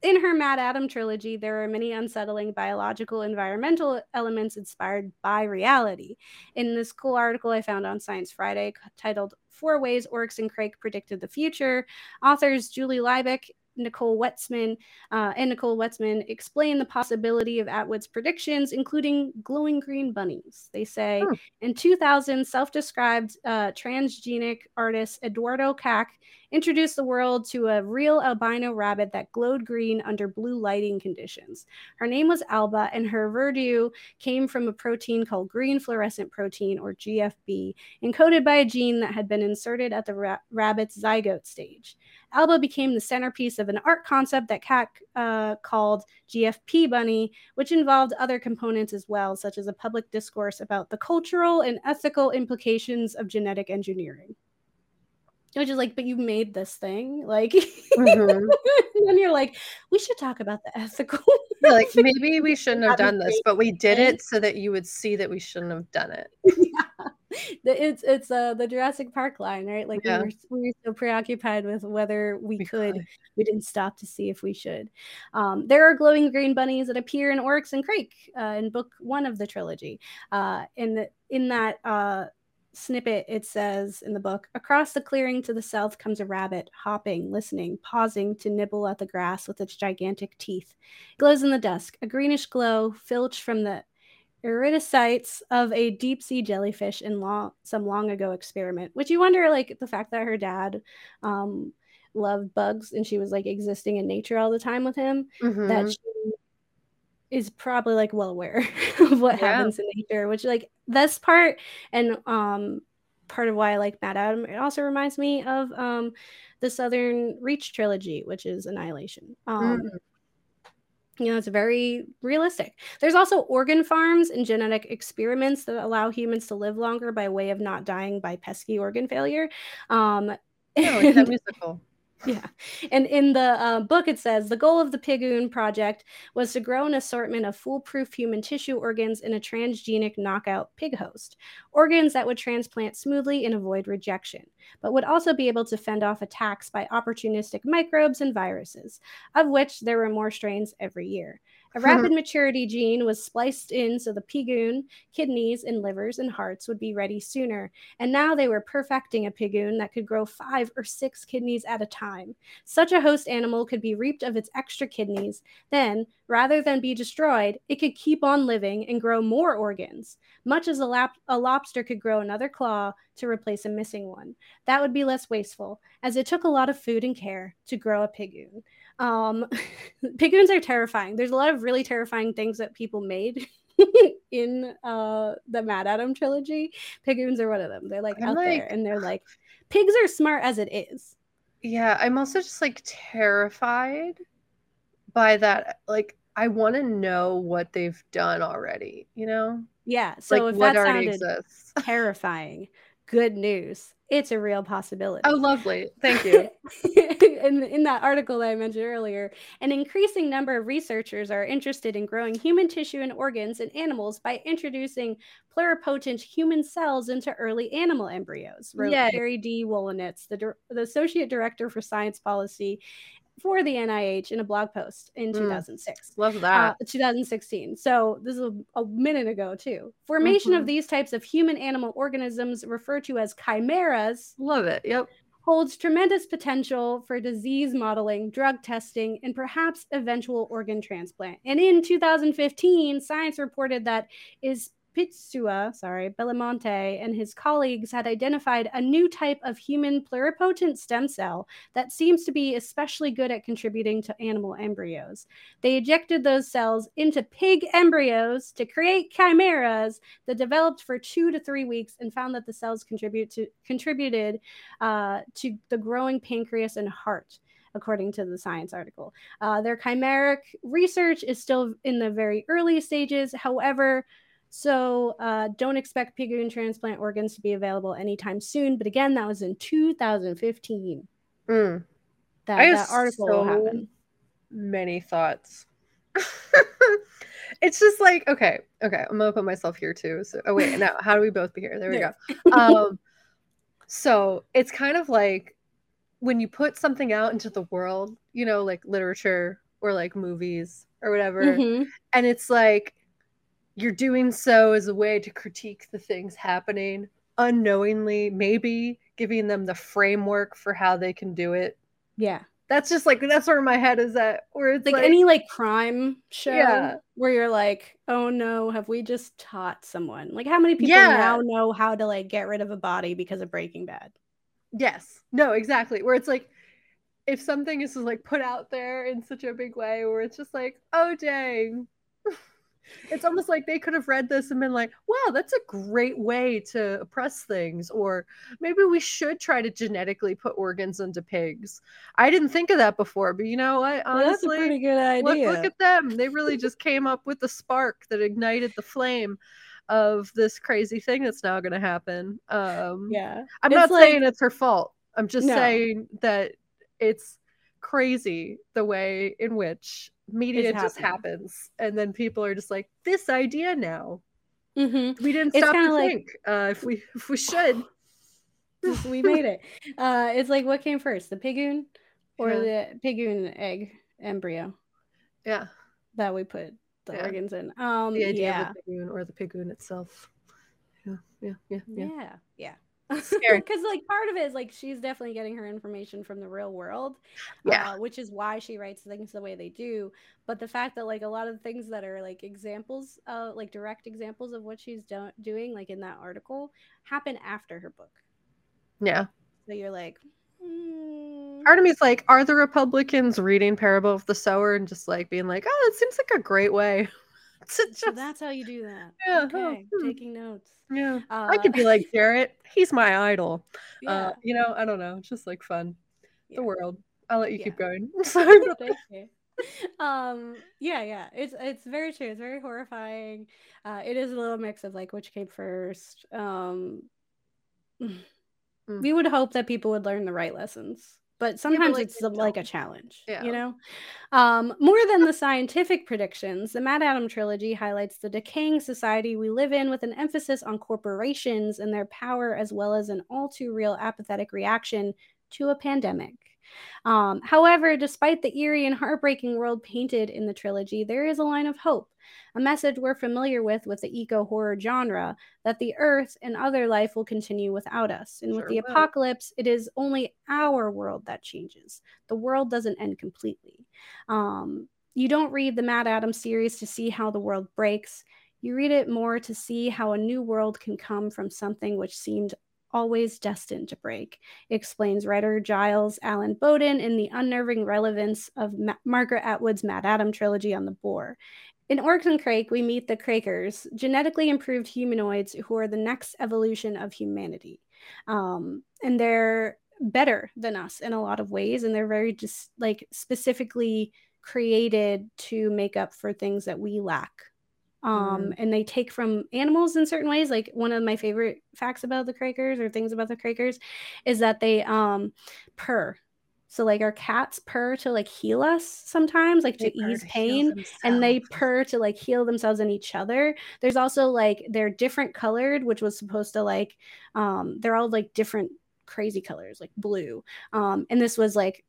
In her MaddAddam trilogy there are many unsettling biological environmental elements inspired by reality. In this cool article i found on science friday titled four ways oryx and crake predicted the future authors julie Leibach Nicole Wetsman uh, and Nicole Wetsman explain the possibility of Atwood's predictions, including glowing green bunnies. They say oh. in 2000, self described uh, transgenic artist Eduardo Kac introduced the world to a real albino rabbit that glowed green under blue lighting conditions. Her name was Alba, and her verdure came from a protein called green fluorescent protein, or GFP, encoded by a gene that had been inserted at the ra- rabbit's zygote stage. Alba became the centerpiece of an art concept that Kac uh, called GFP Bunny, which involved other components as well, such as a public discourse about the cultural and ethical implications of genetic engineering. Which is like, but you made this thing, like, mm-hmm. [laughs] and you're like, we should talk about the ethical. [laughs] yeah, like maybe we shouldn't have done this, but we did it so that you would see that we shouldn't have done it. [laughs] yeah [laughs] it's it's uh the Jurassic Park line, right? Like yeah. we, were, we were so preoccupied with whether we, we could, could, we didn't stop to see if we should. Um, there are glowing green bunnies that appear in Oryx and Crake uh, in book one of the trilogy. Uh, in the, in that uh, snippet, it says in the book, across the clearing to the south comes a rabbit, hopping, listening, pausing to nibble at the grass with its gigantic teeth. It glows in the dusk, a greenish glow filched from the iridocytes of a deep sea jellyfish in long, some long ago experiment, which you wonder, like the fact that her dad um, loved bugs and she was like existing in nature all the time with him, mm-hmm. that she is probably like well aware [laughs] of what yeah. happens in nature, which like this part and um part of why I like MaddAddam. It also reminds me of um the Southern Reach trilogy, which is Annihilation. Um, mm you know, it's very realistic. There's also organ farms and genetic experiments that allow humans to live longer by way of not dying by pesky organ failure. Um, oh, it's that musical. Yeah. And in the uh, book, it says the goal of the Pigoon project was to grow an assortment of foolproof human tissue organs in a transgenic knockout pig host, organs that would transplant smoothly and avoid rejection, but would also be able to fend off attacks by opportunistic microbes and viruses, of which there were more strains every year. A hmm. rapid maturity gene was spliced in so the pigoon, kidneys, and livers and hearts would be ready sooner. And now they were perfecting a pigoon that could grow five or six kidneys at a time. Such a host animal could be reaped of its extra kidneys. Then, rather than be destroyed, it could keep on living and grow more organs, much as a, lap- a lobster could grow another claw to replace a missing one. That would be less wasteful, as it took a lot of food and care to grow a pigoon. Um, [laughs] pigoons are terrifying. There's a lot of really terrifying things that people made [laughs] in uh, the MaddAddam trilogy. Pigoons are one of them. They're like I'm out like, there and they're like, pigs are smart as it is. Yeah, I'm also just like terrified by that. Like, I want to know what they've done already, you know? Yeah. So like, if that sounded exists. [laughs] terrifying, good news. It's a real possibility. Oh, lovely. Thank you. [laughs] in, in that article that I mentioned earlier, an increasing number of researchers are interested in growing human tissue and organs in animals by introducing pluripotent human cells into early animal embryos, wrote Yay. Carrie D. Wolinetz, the, the Associate Director for Science Policy for the NIH in a blog post in mm, 2006. Love that. Uh, 2016. So this is a, a minute ago too. Formation mm-hmm. of these types of human animal organisms referred to as chimeras. Love it. Yep. Holds tremendous potential for disease modeling, drug testing, and perhaps eventual organ transplant. And in 2015, Science reported that is Pitsua, sorry, Belmonte and his colleagues had identified a new type of human pluripotent stem cell that seems to be especially good at contributing to animal embryos. They ejected those cells into pig embryos to create chimeras that developed for two to three weeks and found that the cells contribute to, contributed uh, to the growing pancreas and heart according to the science article. Uh, their chimeric research is still in the very early stages. However, so uh, don't expect pig transplant organs to be available anytime soon. But again, that was in 2015. Mm. That, I that article so happened. Many thoughts. [laughs] it's just like okay, okay. I'm gonna put myself here too. So oh wait, now how do we both be here? There we go. Um, so it's kind of like when you put something out into the world, you know, like literature or like movies or whatever, mm-hmm. and it's like you're doing so as a way to critique the things happening unknowingly, maybe giving them the framework for how they can do it. Yeah. That's just like that's where my head is at. Where it's like, like any like crime show yeah. where you're like, oh no, have we just taught someone? Like how many people yeah. now know how to like get rid of a body because of Breaking Bad? Yes. No, exactly. Where it's like if something is just like put out there in such a big way where it's just like, oh dang, it's almost like they could have read this and been like, wow, that's a great way to oppress things. Or maybe we should try to genetically put organs into pigs. I didn't think of that before, but you know what? Honestly, that's a pretty good idea. Look, look at them. They really just came up with the spark that ignited the flame of this crazy thing that's now going to happen. Um, yeah. I'm it's not like, saying it's her fault. I'm just no. saying that it's crazy the way in which media just happens. and then people are just like this idea now. Mm-hmm. we didn't stop to like, think uh, if we if we should. [laughs] We made it. Uh it's like what came first the pigoon or yeah. the pigoon egg embryo? Yeah. That we put the yeah. organs in. Um the idea yeah. of the pigoon or the pigoon itself. Yeah yeah yeah yeah. Yeah, yeah because [laughs] like part of it is like she's definitely getting her information from the real world yeah. uh, which is why she writes things the way they do. But the fact that like a lot of the things that are like examples uh like direct examples of what she's do- doing like in that article happen after her book. Yeah. So you're like mm. part of me is like are the republicans reading parable of the sower and just like being like oh it seems like a great way [laughs] [laughs] so just... that's how you do that yeah okay oh, hmm. taking notes yeah. Uh, I could be like Jarrett. He's my idol. Uh, yeah. Uh, you know, I don't know. It's just like fun. Yeah. The world. I'll let you yeah. keep going. [laughs] [laughs] Sorry. Thank you. um yeah yeah it's it's very true it's very horrifying uh it is a little mix of like which came first um [sighs] mm. we would hope that people would learn the right lessons but sometimes yeah, but like, it's like a challenge yeah. you know um, more than the scientific predictions the MaddAddam trilogy highlights the decaying society we live in with an emphasis on corporations and their power as well as an all too real apathetic reaction to a pandemic um, however, despite the eerie and heartbreaking world painted in the trilogy, there is a line of hope, a message we're familiar with with the eco horror genre that the Earth and other life will continue without us. And sure with the will. apocalypse, it is only our world that changes. The world doesn't end completely. Um, you don't read the MaddAddam series to see how the world breaks. You read it more to see how a new world can come from something which seemed always destined to break, explains writer Giles Allen Bowden in The Unnerving Relevance of Ma- Margaret Atwood's MaddAddam trilogy on the Boar. In Oryx and Crake, we meet the Crakers, genetically improved humanoids who are the next evolution of humanity. Um, and they're better than us in a lot of ways, and they're very just like specifically created to make up for things that we lack um mm. and they take from animals in certain ways like one of my favorite facts about the Crakers or things about the Crakers is that they um purr So like our cats purr to like heal us sometimes, like to ease to pain, and they purr to like heal themselves and each other. There's also like they're different colored, which was supposed to like um they're all like different crazy colors, like blue. Um and this was like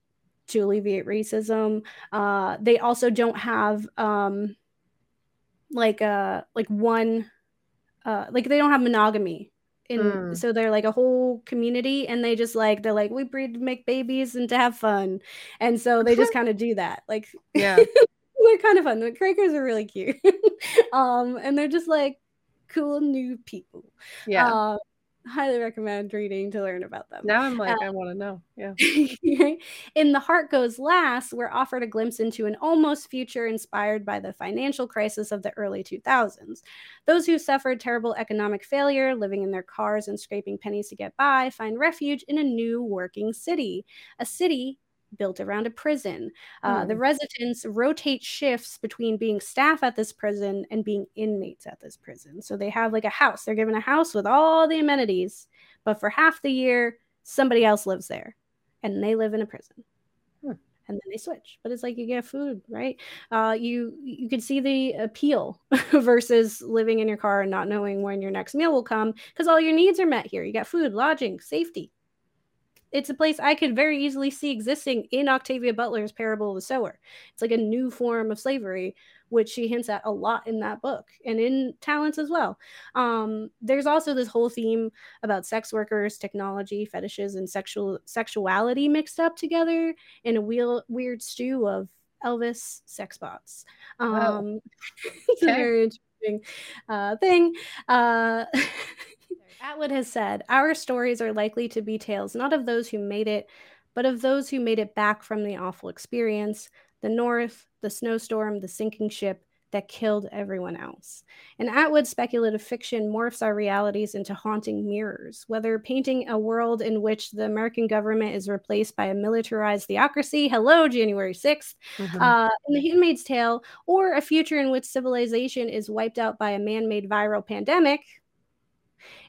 to alleviate racism. Uh they also don't have um like uh like one uh like they don't have monogamy and mm. so they're like a whole community and they just like they're like we breed to make babies and to have fun. And so they just [laughs] kind of do that like yeah. [laughs] they're kind of fun. The Crakers are really cute. [laughs] Um and they're just like cool new people. Yeah. Uh, highly recommend reading to learn about them. Now I'm like, um, I want to know. Yeah. [laughs] in The Heart Goes Last, we're offered a glimpse into an almost future inspired by the financial crisis of the early 2000s. Those who suffered terrible economic failure, living in their cars and scraping pennies to get by, find refuge in a new working city, a city built around a prison. Uh, The hmm. residents rotate shifts between being staff at this prison and being inmates at this prison. So they have like a house. They're given a house with all the amenities, but for half the year, somebody else lives there and they live in a prison. Hmm. And then they switch, but it's like you get food, right? Uh, you you can see the appeal [laughs] versus living in your car and not knowing when your next meal will come because all your needs are met here. You got food, lodging, safety, it's a place I could very easily see existing in Octavia Butler's Parable of the Sower. It's like a new form of slavery, which she hints at a lot in that book and in Talents as well. Um, there's also this whole theme about sex workers, technology, fetishes, and sexual sexuality mixed up together in a weird, weird stew of Elvis sex bots. Um, wow. [laughs] it's okay. a very interesting uh, thing. Uh, [laughs] Atwood has said, Our stories are likely to be tales not of those who made it, but of those who made it back from the awful experience the North, the snowstorm, the sinking ship that killed everyone else. And Atwood's speculative fiction morphs our realities into haunting mirrors, whether painting a world in which the American government is replaced by a militarized theocracy, hello, January 6th, mm-hmm. uh, in The Handmaid's Tale, or a future in which civilization is wiped out by a man made viral pandemic,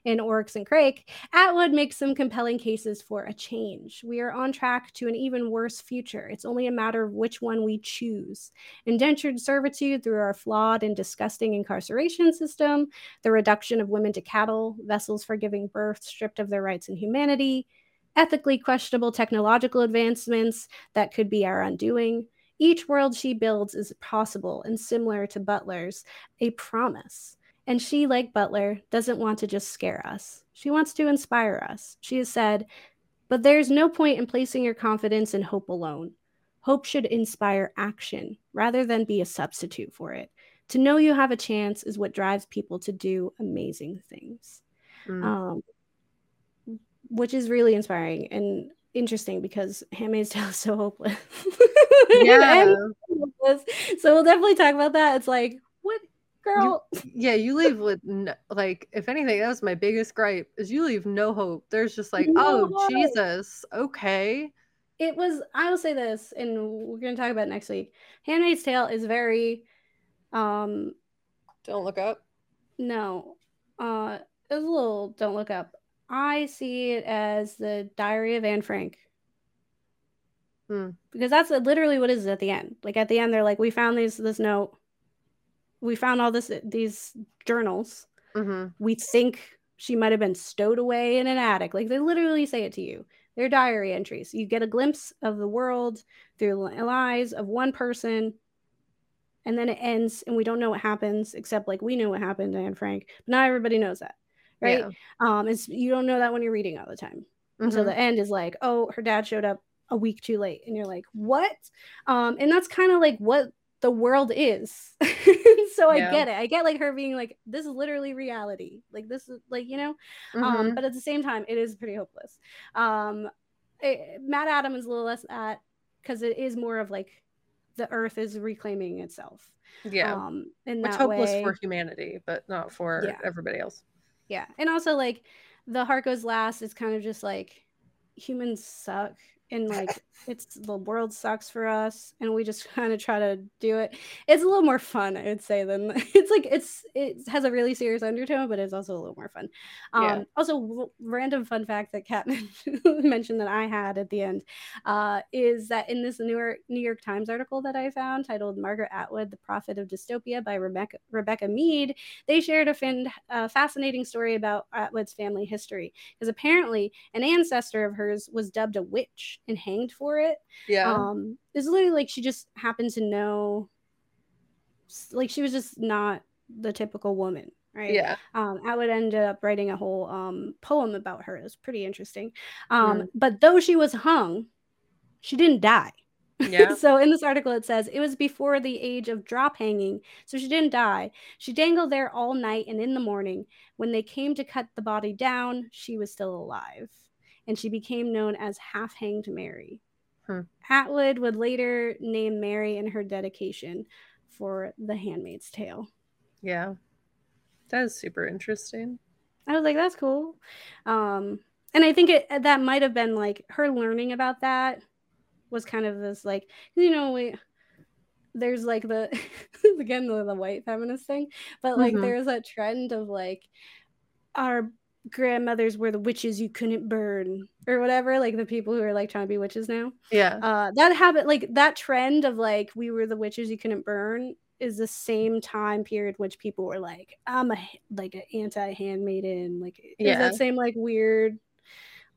in Oryx and Crake, Atwood makes some compelling cases for a change. We are on track to an even worse future. It's only a matter of which one we choose. Indentured servitude through our flawed and disgusting incarceration system, the reduction of women to cattle, vessels for giving birth stripped of their rights and humanity, ethically questionable technological advancements that could be our undoing. Each world she builds is possible and similar to Butler's, a promise. And she, like Butler, doesn't want to just scare us. She wants to inspire us. She has said, But there's no point in placing your confidence in hope alone. Hope should inspire action rather than be a substitute for it. To know you have a chance is what drives people to do amazing things. Mm. Um, which is really inspiring and interesting because Handmaid's [laughs] Tale is so hopeless. [laughs] Yeah. so we'll definitely talk about that. It's like, girl. You, [laughs] yeah, you leave with no, like, if anything, that was my biggest gripe is you leave no hope. There's just like, no oh hope. Jesus, okay. It was. I will say this, and we're gonna talk about next week. Handmaid's Tale is very. um Don't look up. No, uh, it's a little. Don't look up. I see it as the Diary of Anne Frank. Hmm. Because that's literally what is at the end. Like at the end, they're like, "We found these this note we found all this these journals. Mm-hmm. We think she might have been stowed away in an attic. Like they literally say it to you. They're diary entries. You get a glimpse of the world through the eyes of one person, and then it ends, and we don't know what happens except like we know what happened to Anne Frank, but not everybody knows that, right? Yeah. Um, it's you don't know that when you're reading all the time. Mm-hmm. So the end is like, oh, her dad showed up a week too late, and you're like, what? Um, and that's kind of like what the world is. [laughs] [laughs] so I get it. I get like her being like, this is literally reality. Like this is like, you know, um, mm-hmm. um, but at the same time, it is pretty hopeless. Um, it, MaddAddam is a little less that because it is more of like the earth is reclaiming itself. Yeah. Um, in Which hopeless way. for humanity, but not for yeah. everybody else. Yeah. And also like the heart goes last is kind of just like humans suck and [laughs] like it's the world sucks for us and we just [laughs] kind of try to do it it's a little more fun i would say than [laughs] it's like it's it has a really serious undertone but it's also a little more fun um yeah. also w- random fun fact that kat mentioned that i had at the end uh is that in this new york new york times article that i found titled margaret atwood the prophet of dystopia by rebecca rebecca mead they shared a fin- uh, fascinating story about atwood's family history because apparently an ancestor of hers was dubbed a witch and hanged for it. Yeah. Um, it's literally like she just happened to know, like she was just not the typical woman, right? Yeah. Um, I would end up writing a whole um poem about her. It was pretty interesting. Um, mm. but though she was hung, she didn't die. Yeah. [laughs] so in this article it says it was before the age of drop hanging, so she didn't die. She dangled there all night and in the morning when they came to cut the body down, she was still alive and she became known as Half Hanged Mary. Hmm. Atwood would later name Mary in her dedication for The Handmaid's Tale. Yeah. That is super interesting. I was like, that's cool. Um, and I think it that might have been like her learning about that was kind of this like you know we there's like the [laughs] again the, the white feminist thing but like mm-hmm. there's a trend of like our grandmothers were the witches you couldn't burn or whatever like the people who are like trying to be witches now. Yeah. Uh that habit like that trend of like we were the witches you couldn't burn is the same time period which people were like i'm a like an anti-handmaiden like yeah that same like weird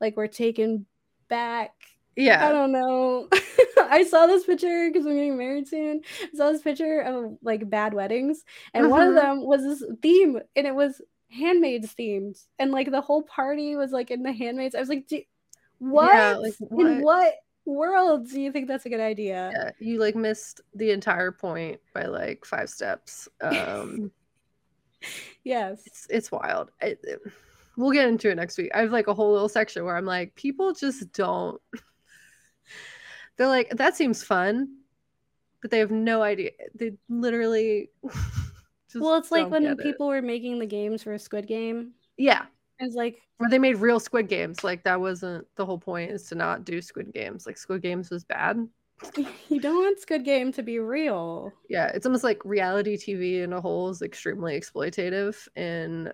like we're taken back? Yeah. I don't know. [laughs] I saw this picture because i'm getting married soon. I saw this picture of like bad weddings and mm-hmm. one of mm-hmm. them was this theme and it was handmaids themed and like the whole party was like in the handmaids. I was like what? Yeah, like, what in what? world do you think that's a good idea? Yeah you like missed the entire point by like five steps. Um [laughs] yes. it's, it's wild. It, it, we'll get into it next week. I have like a whole little section where i'm like people just don't [laughs] they're like that seems fun but they have no idea. They literally [laughs] well, it's like when people it. were making the games for a Squid Game. Yeah. It's like where they made real Squid Games. Like that wasn't the whole point is to not do Squid Games. Like Squid Games was bad. [laughs] you don't want Squid Game to be real. Yeah, it's almost like reality TV in a whole is extremely exploitative in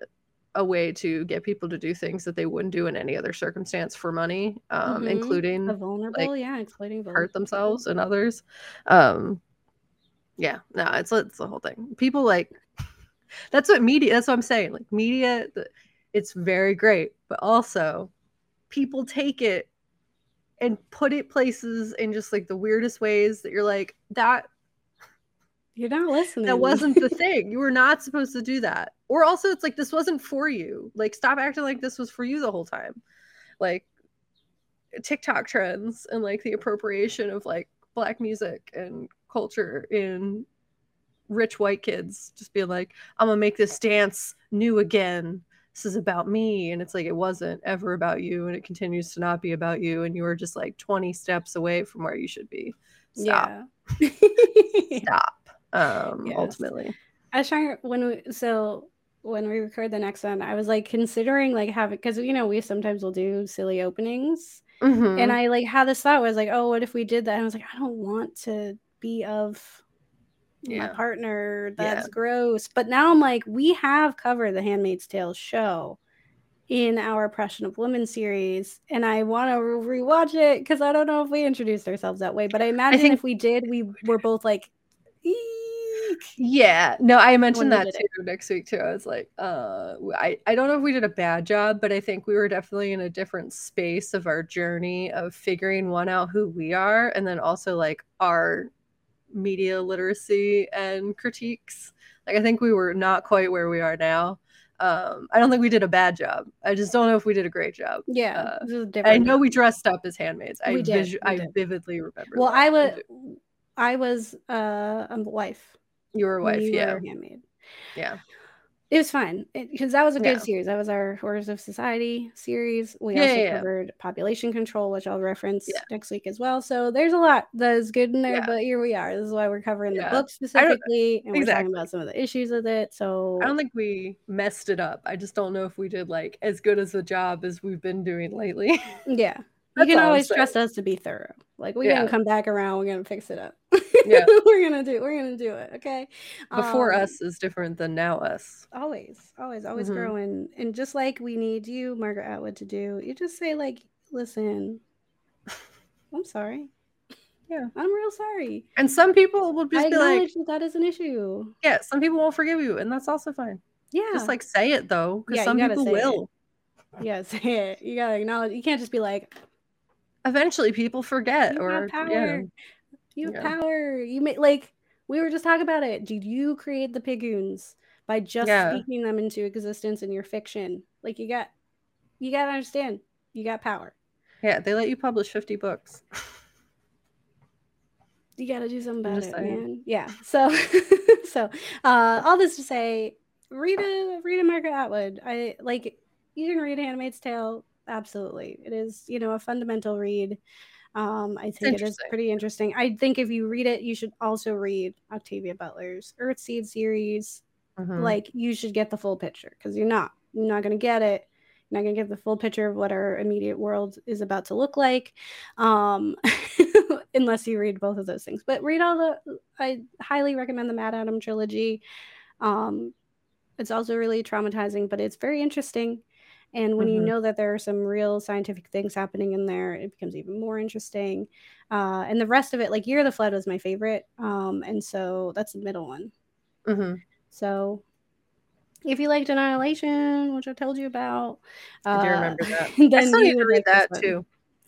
a way to get people to do things that they wouldn't do in any other circumstance for money, um, mm-hmm. including the vulnerable, like, yeah, exploiting hurt themselves and others. Um, yeah, no, it's it's the whole thing. People like that's what media that's what i'm saying like media it's very great but also people take it and put it places in just like the weirdest ways that you're like that you're not listening. that wasn't the [laughs] thing. You were not supposed to do that. Or also it's like this wasn't for you. Like stop acting like this was for you the whole time. Like tiktok trends and like the appropriation of like black music and culture in rich white kids just being like, I'm gonna make this dance new again. This is about me. And it's like it wasn't ever about you, and it continues to not be about you, and you were just like 20 steps away from where you should be. Stop. Yeah. [laughs] Stop. Um yes. ultimately. I was trying when we so when we record the next one, I was like considering like having because you know we sometimes will do silly openings. Mm-hmm. And I like had this thought was like, oh, what if we did that? And I was like, I don't want to be of yeah. my partner. That's yeah. gross. But now I'm like, we have covered the Handmaid's Tale show in our Oppression of Women series, and I want to rewatch it because I don't know if we introduced ourselves that way. But I imagine I think- if we did, we were both like, Eek. yeah. No, I mentioned that too it. next week too. I was like, uh, I I don't know if we did a bad job, but I think we were definitely in a different space of our journey of figuring one out who we are, and then also like our media literacy and critiques. Like I think we were not quite where we are now. Um, I don't think we did a bad job. I just don't know if we did a great job. Yeah, uh, I know we dressed up as handmaids. I we did, visu- we I vividly remember. Well. I was I was uh, a wife. You were a wife, yeah. handmaid. Yeah it was fun because that was a good yeah. series. That was our Horrors of Society series. We yeah, also yeah, covered population control, which I'll reference next week as well. So there's a lot that is good in there, but here we are. This is why we're covering the book specifically, and we're talking about some of the issues with it. So I don't think we messed it up. I just don't know if we did like as good as a job as we've been doing lately. yeah. [laughs] you can always trust us to be thorough. Like we're gonna come back around. We're gonna fix it up. [laughs] Yeah. [laughs] we're gonna do. We're gonna do it. Okay. Before Um, us is different than now us. always always always Mhm. growing and just like we need you margaret atwood to do you just say like listen i'm sorry Yeah. i'm real sorry And some people will i just be like, that that is an issue yeah, some people won't forgive you, and that's also fine. yeah Just like say it though, because Yeah, some people say it. will. yeah [laughs] say it you gotta acknowledge you can't just be like Eventually, people forget, you or power yeah, you have Yeah. power you may like we were just talking about it did you create the pigoons by just Yeah. speaking them into existence in your fiction like you got you gotta understand you got power yeah, they let you publish fifty books. you got to do something about it, saying. man. Yeah. So, [laughs] so uh, all this to say, read a read a Margaret Atwood. I like you can read Handmaid's Tale. Absolutely, it is you know a fundamental read. Um, I think it is pretty interesting. I think if you read it, you should also read Octavia Butler's Earthseed series. Mhm. Like you should get the full picture because you're not you're not going to get it. You're not going to get the full picture of what our immediate world is about to look like, um, [laughs] unless you read both of those things. But read all the. I highly recommend the MaddAddam trilogy. Um, it's also really traumatizing, but it's very interesting. And when you Mhm. know that there are some real scientific things happening in there, it becomes even more interesting. Uh, and the rest of it, like Year of the Flood, was my favorite. Um, and so that's the middle one. Mhm. So if you liked Annihilation, which I told you about, I do uh, remember that. [laughs] I still need to read that too.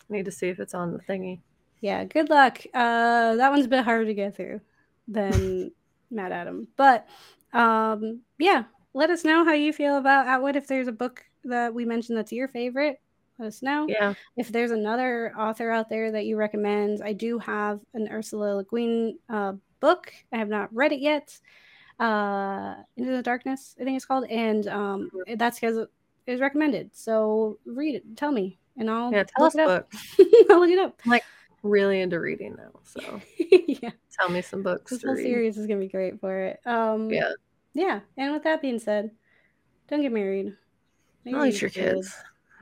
I need to see if it's on the thingy. Yeah, good luck. Uh, that one's a bit harder to get through than [laughs] MaddAddam, but um, yeah, let us know how you feel about Atwood. If there's a book that we mentioned that's your favorite, let us know. Yeah. If there's another author out there that you recommend, I do have an Ursula Le Guin uh, book. I have not read it yet. Uh, Into the Darkness, I think it's called, and um, Mm-hmm. that's because it is recommended. So read it. Tell me, and I'll Yeah, tell look us it up. books. [laughs] I'll look it up. Like really into reading now, so [laughs] yeah, tell me some books this whole read. series is gonna be great for it. Um, Yeah. yeah. And with that being said, don't get married. Maybe At least your kids.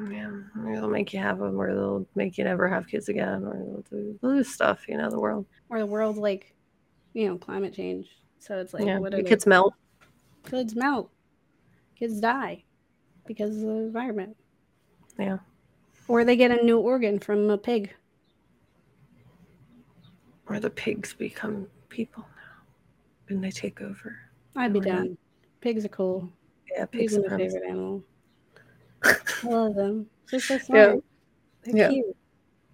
Yeah, they'll make you have them, or they'll make you never have kids again, or they'll do, they'll do stuff. You know, the world. or the world like, you know, climate change. So it's like, yeah, what are your they- kids melt. kids melt, kids die because of the environment. Yeah. Or they get a new organ from a pig. Or the pigs become people now, and they take over. I'd be down. Pigs are cool. Yeah, Pigs pigs are my favorite animal. I love them. They're so smart. They're Yeah. cute.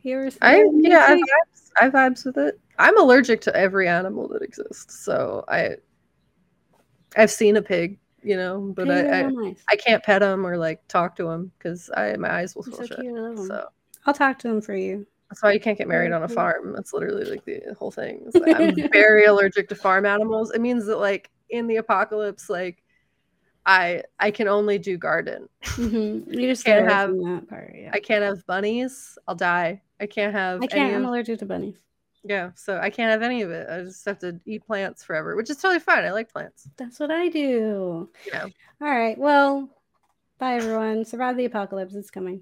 Here's I yeah, I vibes, I vibes with it. I'm allergic to every animal that exists, so I I've seen a pig, you know, but I I, nice. I can't pet them or like talk to them because I my eyes will swell so shut. I love 'em. So I'll talk to them for you. that's why you can't get married on a farm. That's literally like the whole thing. [laughs] that I'm very allergic to farm animals. It means that like in the apocalypse, like I I can only do garden. Mm-hmm. You just Can't have- that part. Yeah. I can't have bunnies. I'll die. I can't have I can't. I'm of- allergic to bunnies. Yeah, so I can't have any of it. I just have to eat plants forever, which is totally fine. I like plants. That's what I do. Yeah. All right. Well, bye everyone. Survive the apocalypse. It's coming.